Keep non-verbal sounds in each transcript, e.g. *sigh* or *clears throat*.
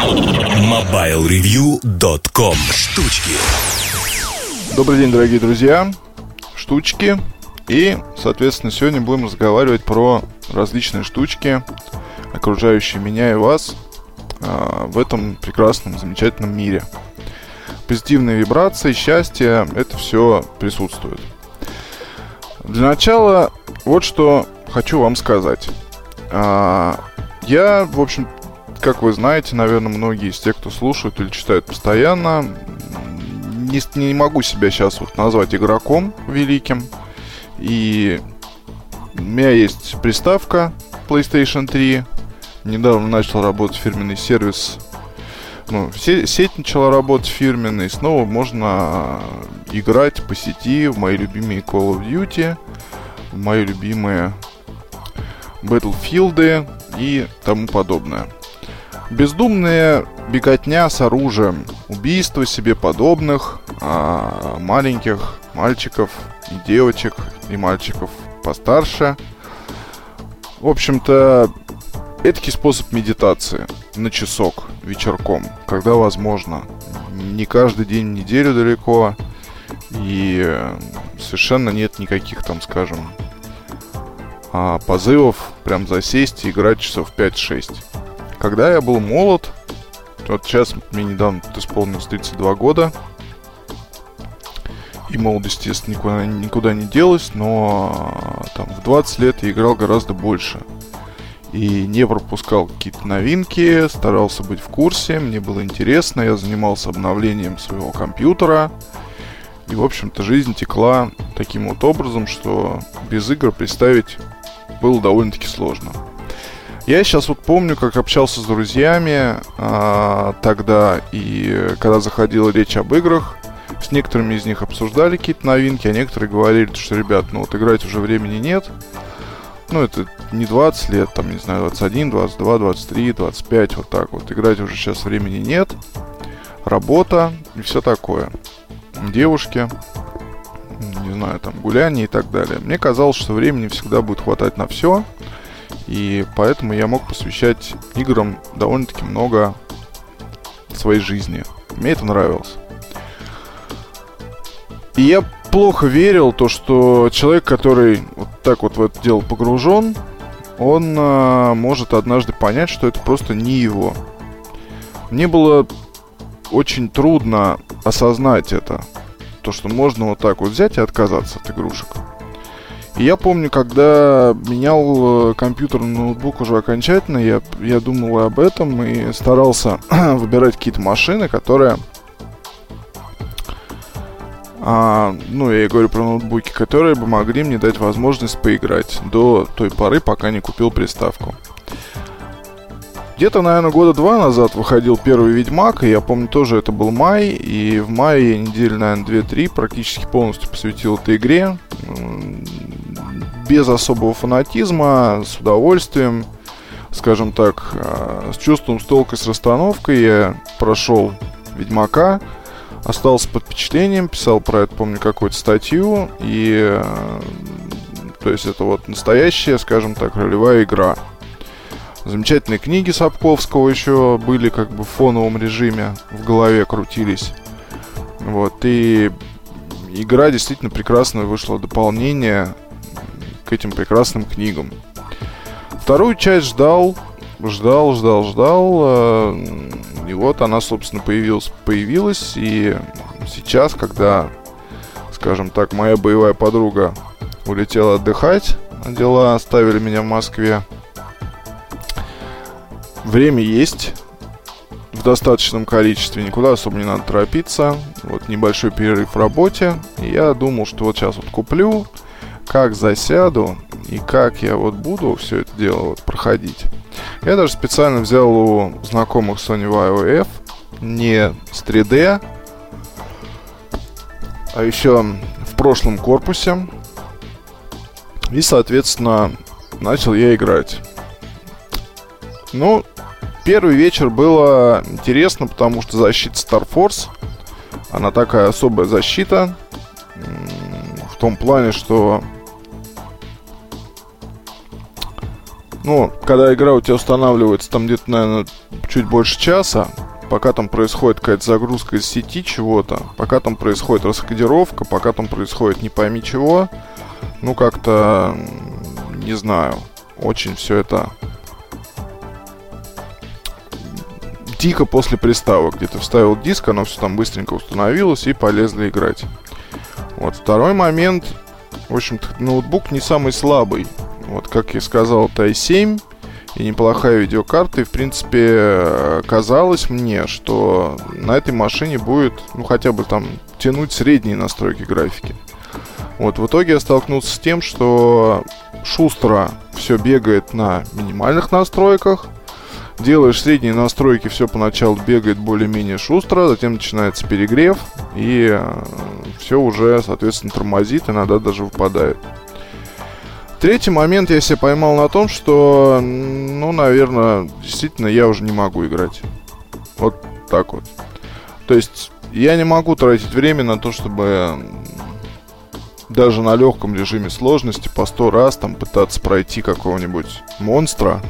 MobileReview.com Штучки Добрый день, дорогие друзья. Штучки. И, соответственно, сегодня будем разговаривать про различные штучки, окружающие меня и вас э, в этом прекрасном, замечательном мире. Позитивные вибрации, счастье, это все присутствует. Для начала вот что хочу вам сказать. Э, я, в общем, как вы знаете, наверное, многие из тех, кто слушают или читают постоянно, не, не могу себя сейчас вот назвать игроком великим. И у меня есть приставка PlayStation 3. Недавно начал работать фирменный сервис. Ну, сеть начала работать фирменной. Снова можно играть по сети в мои любимые Call of Duty, в мои любимые Battlefield и тому подобное. Бездумная беготня с оружием, убийство себе подобных, а, маленьких мальчиков и девочек, и мальчиков постарше. В общем-то, это способ медитации на часок вечерком, когда возможно. Не каждый день, неделю далеко. И совершенно нет никаких там, скажем, а, позывов прям засесть и играть часов 5-6. Когда я был молод, вот сейчас мне недавно исполнилось 32 года, и молодость, естественно, никуда, никуда не делась, но там в 20 лет я играл гораздо больше. И не пропускал какие-то новинки, старался быть в курсе, мне было интересно, я занимался обновлением своего компьютера. И, в общем-то, жизнь текла таким вот образом, что без игр представить было довольно-таки сложно. Я сейчас вот помню, как общался с друзьями а, тогда, и когда заходила речь об играх, с некоторыми из них обсуждали какие-то новинки, а некоторые говорили, что, ребят, ну вот играть уже времени нет. Ну, это не 20 лет, там, не знаю, 21, 22, 23, 25, вот так вот. Играть уже сейчас времени нет. Работа и все такое. Девушки, не знаю, там, гуляние и так далее. Мне казалось, что времени всегда будет хватать на все. И поэтому я мог посвящать играм довольно-таки много своей жизни. Мне это нравилось. И я плохо верил то, что человек, который вот так вот в это дело погружен, он а, может однажды понять, что это просто не его. Мне было очень трудно осознать это. То, что можно вот так вот взять и отказаться от игрушек. И я помню, когда менял э, компьютер на ноутбук уже окончательно, я, я думал об этом и старался *clears throat* выбирать какие-то машины, которые... А, ну, я говорю про ноутбуки, которые бы могли мне дать возможность поиграть до той поры, пока не купил приставку. Где-то, наверное, года два назад выходил первый Ведьмак, и я помню тоже это был май, и в мае я недели, наверное, 2-3 практически полностью посвятил этой игре без особого фанатизма, с удовольствием, скажем так, э, с чувством, с толкой, с расстановкой я прошел Ведьмака, остался под впечатлением, писал про это, помню, какую-то статью, и э, то есть это вот настоящая, скажем так, ролевая игра. Замечательные книги Сапковского еще были как бы в фоновом режиме, в голове крутились. Вот, и игра действительно прекрасно вышла дополнение этим прекрасным книгам. Вторую часть ждал, ждал, ждал, ждал. Э, и вот она, собственно, появилась, появилась. И сейчас, когда, скажем так, моя боевая подруга улетела отдыхать, дела оставили меня в Москве. Время есть в достаточном количестве, никуда особо не надо торопиться. Вот небольшой перерыв в работе. И я думал, что вот сейчас вот куплю, как засяду и как я вот буду все это дело вот проходить. Я даже специально взял у знакомых Sony Vaio не с 3D, а еще в прошлом корпусе. И, соответственно, начал я играть. Ну, первый вечер было интересно, потому что защита Star Force, она такая особая защита, в том плане, что ну, когда игра у тебя устанавливается там где-то, наверное, чуть больше часа, пока там происходит какая-то загрузка из сети чего-то, пока там происходит раскодировка, пока там происходит не пойми чего, ну, как-то, не знаю, очень все это дико после приставок. Где-то вставил диск, оно все там быстренько установилось и полезли играть. Вот. Второй момент. В общем-то, ноутбук не самый слабый. Вот, как я сказал, это i7 и неплохая видеокарта. И, в принципе, казалось мне, что на этой машине будет, ну, хотя бы там тянуть средние настройки графики. Вот, в итоге я столкнулся с тем, что шустро все бегает на минимальных настройках. Делаешь средние настройки, все поначалу бегает более-менее шустро, затем начинается перегрев, и э, все уже, соответственно, тормозит, иногда даже выпадает. Третий момент я себя поймал на том, что, ну, наверное, действительно я уже не могу играть. Вот так вот. То есть я не могу тратить время на то, чтобы даже на легком режиме сложности по сто раз там пытаться пройти какого-нибудь монстра,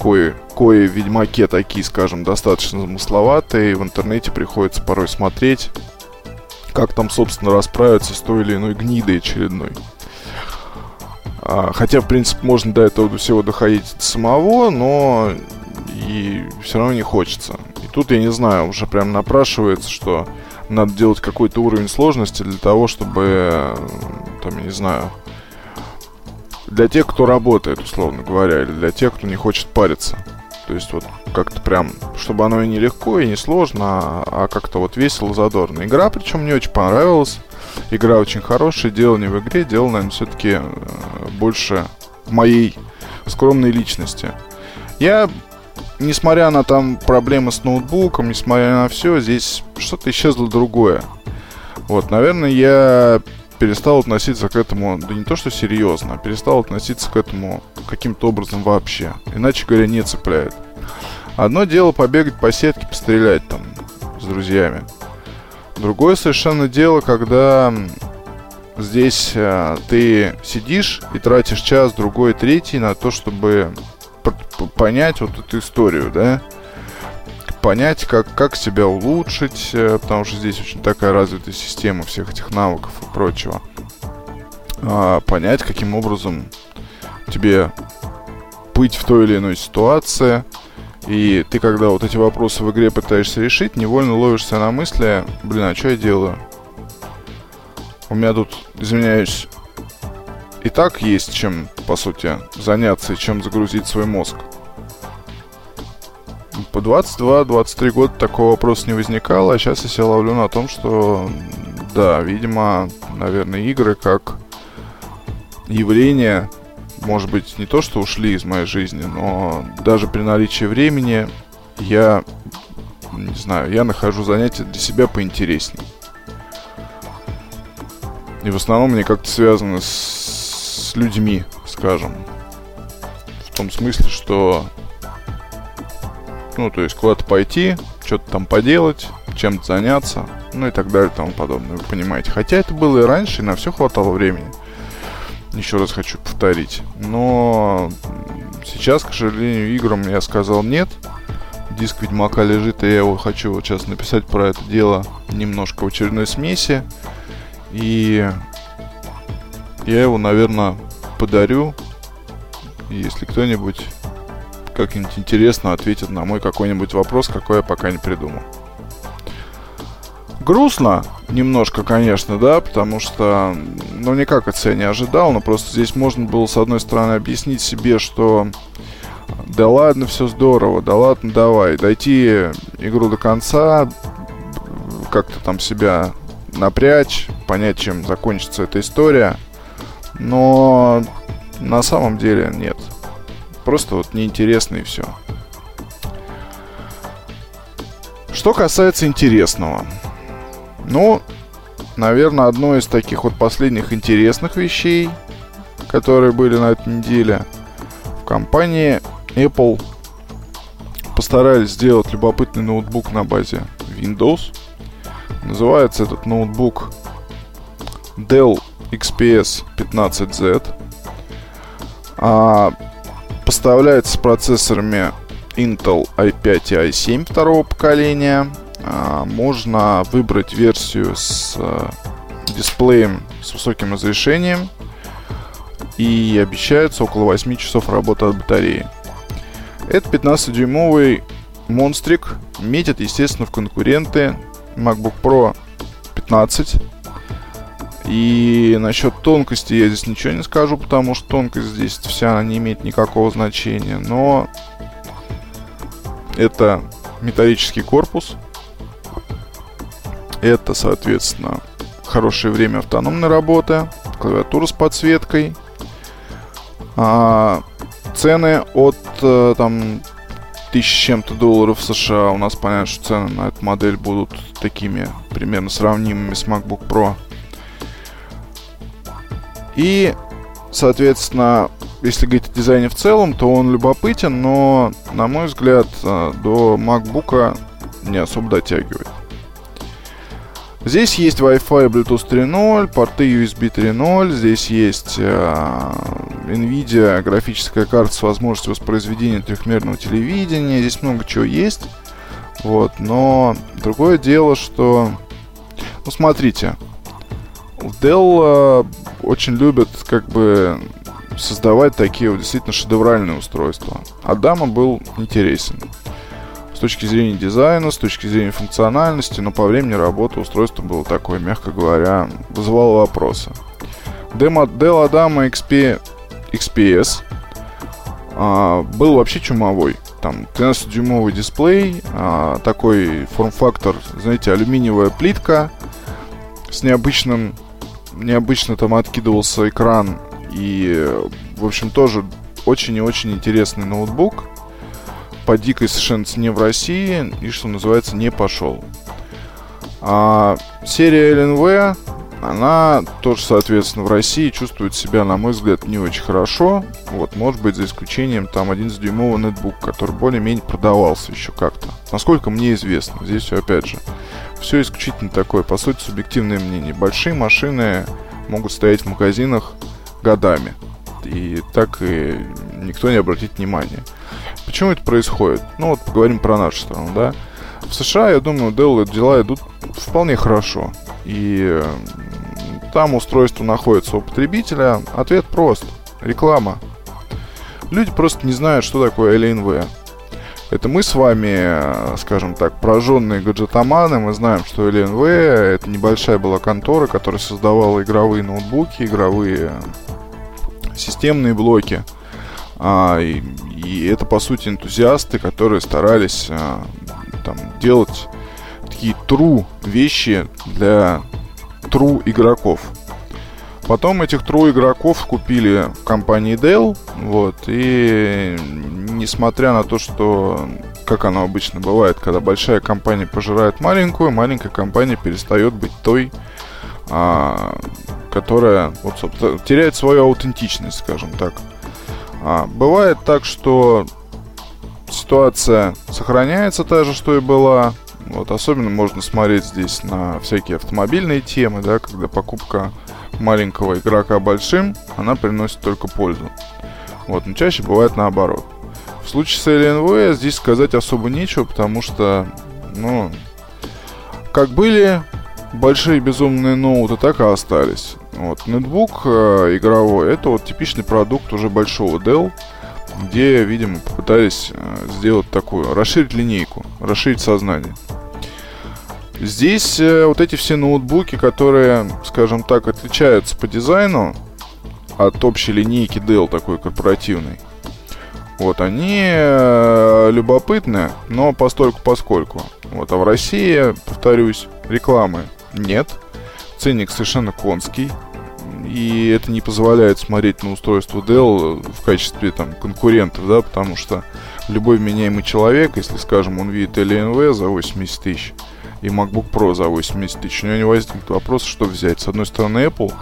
кое, кое Ведьмаке такие, скажем, достаточно замысловатые, и в интернете приходится порой смотреть, как там, собственно, расправиться с той или иной гнидой очередной. А, хотя, в принципе, можно до этого всего доходить самого, но и все равно не хочется. И тут, я не знаю, уже прям напрашивается, что надо делать какой-то уровень сложности для того, чтобы, там, я не знаю, для тех, кто работает, условно говоря, или для тех, кто не хочет париться. То есть вот как-то прям, чтобы оно и не легко, и не сложно, а, а как-то вот весело, задорно. Игра, причем мне очень понравилась. Игра очень хорошая, дело не в игре, дело, наверное, все-таки э, больше моей скромной личности. Я, несмотря на там проблемы с ноутбуком, несмотря на все, здесь что-то исчезло другое. Вот, наверное, я перестал относиться к этому, да не то что серьезно, а перестал относиться к этому каким-то образом вообще. Иначе говоря, не цепляет. Одно дело побегать по сетке, пострелять там с друзьями. Другое совершенно дело, когда здесь э, ты сидишь и тратишь час, другой, третий на то, чтобы понять вот эту историю, да, понять, как, как себя улучшить, э, потому что здесь очень такая развитая система всех этих навыков и прочего. А, понять, каким образом тебе быть в той или иной ситуации, и ты, когда вот эти вопросы в игре пытаешься решить, невольно ловишься на мысли, блин, а что я делаю? У меня тут, извиняюсь, и так есть чем, по сути, заняться и чем загрузить свой мозг. По 22-23 года такого вопроса не возникало, а сейчас я себя ловлю на том, что, да, видимо, наверное, игры как явление может быть, не то, что ушли из моей жизни, но даже при наличии времени я, не знаю, я нахожу занятия для себя поинтереснее. И в основном они как-то связаны с, с людьми, скажем. В том смысле, что, ну, то есть куда-то пойти, что-то там поделать, чем-то заняться, ну и так далее и тому подобное, вы понимаете. Хотя это было и раньше, и на все хватало времени. Еще раз хочу повторить. Но сейчас, к сожалению, играм я сказал нет. Диск Ведьмака лежит, и я его хочу вот сейчас написать про это дело немножко в очередной смеси. И я его, наверное, подарю, если кто-нибудь как-нибудь интересно ответит на мой какой-нибудь вопрос, какой я пока не придумал. Грустно немножко, конечно, да, потому что, ну, никак от себя не ожидал, но просто здесь можно было, с одной стороны, объяснить себе, что да ладно, все здорово, да ладно, давай, дойти игру до конца, как-то там себя напрячь, понять, чем закончится эта история, но на самом деле нет. Просто вот неинтересно и все. Что касается интересного. Ну, наверное, одно из таких вот последних интересных вещей, которые были на этой неделе, в компании Apple постарались сделать любопытный ноутбук на базе Windows. Называется этот ноутбук Dell XPS 15Z. А, поставляется процессорами Intel i5 и i7 второго поколения. А, можно выбрать версию с а, дисплеем с высоким разрешением. И обещается около 8 часов работы от батареи. Это 15-дюймовый монстрик. Метит, естественно, в конкуренты MacBook Pro 15. И насчет тонкости я здесь ничего не скажу, потому что тонкость здесь вся она не имеет никакого значения. Но это металлический корпус. Это, соответственно, хорошее время автономной работы. Клавиатура с подсветкой. А, цены от э, там тысяч чем-то долларов США. У нас понятно, что цены на эту модель будут такими примерно сравнимыми с MacBook Pro. И, соответственно, если говорить о дизайне в целом, то он любопытен, но, на мой взгляд, э, до MacBook не особо дотягивает. Здесь есть Wi-Fi Bluetooth 3.0, порты USB 3.0, здесь есть э, NVIDIA графическая карта с возможностью воспроизведения трехмерного телевидения, здесь много чего есть. Вот, но другое дело, что... Ну, смотрите, Dell э, очень любят как бы создавать такие вот действительно шедевральные устройства. Адама был интересен. С точки зрения дизайна, с точки зрения функциональности, но по времени работы устройство было такое, мягко говоря, вызывало вопросы. Dell Adama XP, XPS а, был вообще чумовой. Там 13-дюймовый дисплей, а, такой форм-фактор, знаете, алюминиевая плитка с необычным, необычно там откидывался экран и, в общем, тоже очень и очень интересный ноутбук. По дикой совершенно цене в России и, что называется, не пошел. А серия LNV, она тоже, соответственно, в России чувствует себя, на мой взгляд, не очень хорошо. Вот, может быть, за исключением там 11-дюймового нетбук, который более-менее продавался еще как-то. Насколько мне известно. Здесь все, опять же, все исключительно такое, по сути, субъективное мнение. Большие машины могут стоять в магазинах годами. И так и никто не обратит внимания. Почему это происходит? Ну вот поговорим про нашу страну, да. В США, я думаю, Dell дела идут вполне хорошо. И там устройство находится у потребителя. Ответ прост. Реклама. Люди просто не знают, что такое LNV. Это мы с вами, скажем так, прожженные гаджетоманы. Мы знаем, что LNV это небольшая была контора, которая создавала игровые ноутбуки, игровые системные блоки. А, и, и это, по сути, энтузиасты, которые старались а, там, делать такие true вещи для true игроков. Потом этих true игроков купили в компании Dell, вот, и несмотря на то, что, как оно обычно бывает, когда большая компания пожирает маленькую, маленькая компания перестает быть той, а, которая вот, собственно, теряет свою аутентичность, скажем так. А, бывает так, что ситуация сохраняется та же, что и была. Вот, особенно можно смотреть здесь на всякие автомобильные темы, да, когда покупка маленького игрока большим, она приносит только пользу. Вот, но чаще бывает наоборот. В случае с Alienware здесь сказать особо нечего, потому что, ну, как были большие безумные ноуты, так и остались. Вот, нетбук э, игровой, это вот типичный продукт уже большого Dell, где, видимо, попытались э, сделать такую, расширить линейку, расширить сознание. Здесь э, вот эти все ноутбуки, которые, скажем так, отличаются по дизайну от общей линейки Dell такой корпоративной. Вот, они э, любопытны, но постольку поскольку. Вот, а в России, повторюсь, рекламы нет. Ценник совершенно конский. И это не позволяет смотреть на устройство Dell в качестве там, конкурентов, да, потому что любой вменяемый человек, если, скажем, он видит LNV за 80 тысяч и MacBook Pro за 80 тысяч, у него не возникнет вопрос, что взять. С одной стороны Apple,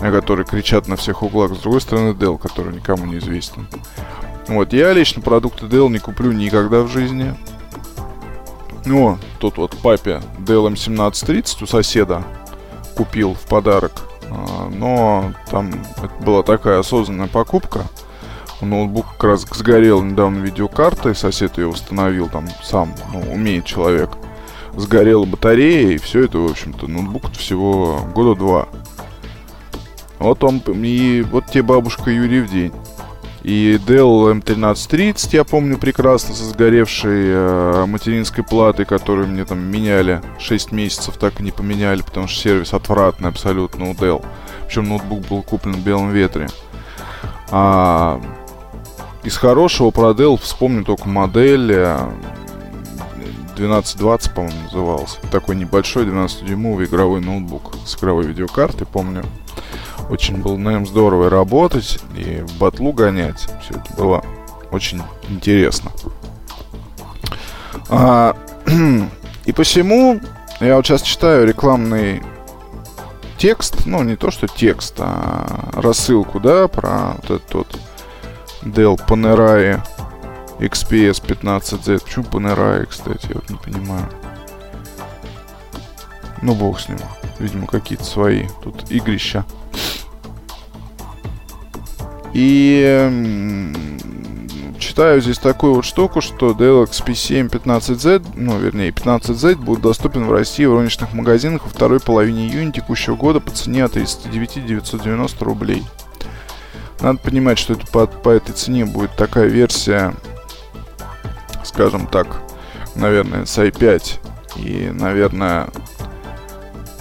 которые кричат на всех углах, с другой стороны Dell, который никому не известен. Вот, я лично продукты Dell не куплю никогда в жизни. Ну, тут вот папе Dell M1730 у соседа купил в подарок. А, но там это была такая осознанная покупка. ноутбук как раз сгорел недавно видеокартой, сосед ее установил там сам, ну, умеет человек. Сгорела батарея, и все это, в общем-то, ноутбук всего года два. Вот он, и вот тебе бабушка Юрий в день. И Dell M1330, я помню прекрасно, со сгоревшей э, материнской платой, которую мне там меняли 6 месяцев, так и не поменяли, потому что сервис отвратный абсолютно у Dell. Причем ноутбук был куплен в белом ветре. А, из хорошего про Dell вспомню только модель 1220, э, по-моему, назывался. Такой небольшой 12-дюймовый игровой ноутбук с игровой видеокартой, помню. Очень было на нем здорово работать и в батлу гонять. Все это было очень интересно. А, *clears throat* и посему я вот сейчас читаю рекламный текст, ну не то что текст, а рассылку, да, про вот этот вот Dell Panerai XPS 15Z. Почему Panerai, кстати, я вот не понимаю. Ну, бог с ним. Видимо, какие-то свои тут игрища. И читаю здесь такую вот штуку, что Dell XP7 15Z, ну, вернее, 15Z будет доступен в России в розничных магазинах во второй половине июня текущего года по цене от 39 990 рублей. Надо понимать, что это по, по этой цене будет такая версия, скажем так, наверное, с i5 и, наверное,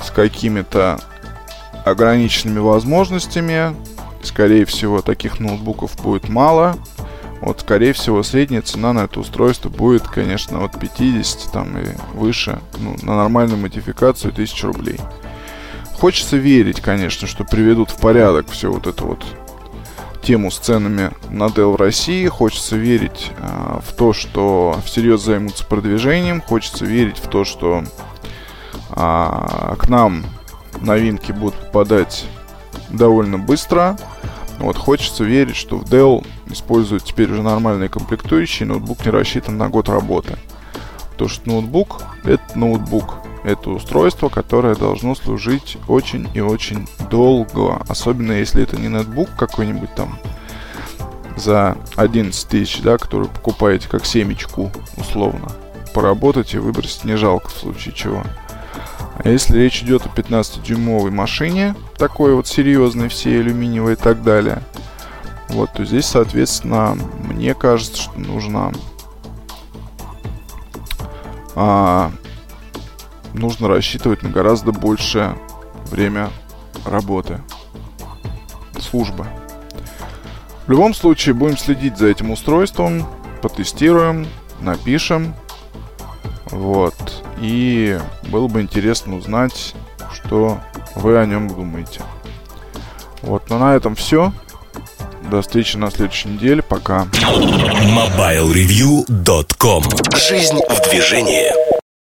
с какими-то ограниченными возможностями, Скорее всего, таких ноутбуков будет мало. Вот, скорее всего, средняя цена на это устройство будет, конечно, от 50 там и выше. Ну, на нормальную модификацию 1000 рублей. Хочется верить, конечно, что приведут в порядок все вот это вот тему с ценами на Dell в России. Хочется верить э, в то, что всерьез займутся продвижением. Хочется верить в то, что э, к нам новинки будут попадать довольно быстро. Вот, хочется верить, что в Dell используют теперь уже нормальные комплектующие, ноутбук не рассчитан на год работы. Потому что ноутбук — это ноутбук. Это устройство, которое должно служить очень и очень долго. Особенно если это не ноутбук какой-нибудь там за 11 тысяч, да, который покупаете как семечку, условно. Поработать и выбросить не жалко в случае чего. А если речь идет о 15-дюймовой машине, такой вот серьезной, все алюминиевой и так далее, вот, то здесь, соответственно, мне кажется, что нужно а, нужно рассчитывать на гораздо большее время работы, службы. В любом случае, будем следить за этим устройством, потестируем, напишем. Вот. И было бы интересно узнать, что вы о нем думаете. Вот, ну на этом все. До встречи на следующей неделе. Пока. MobileReview.com Жизнь в движении.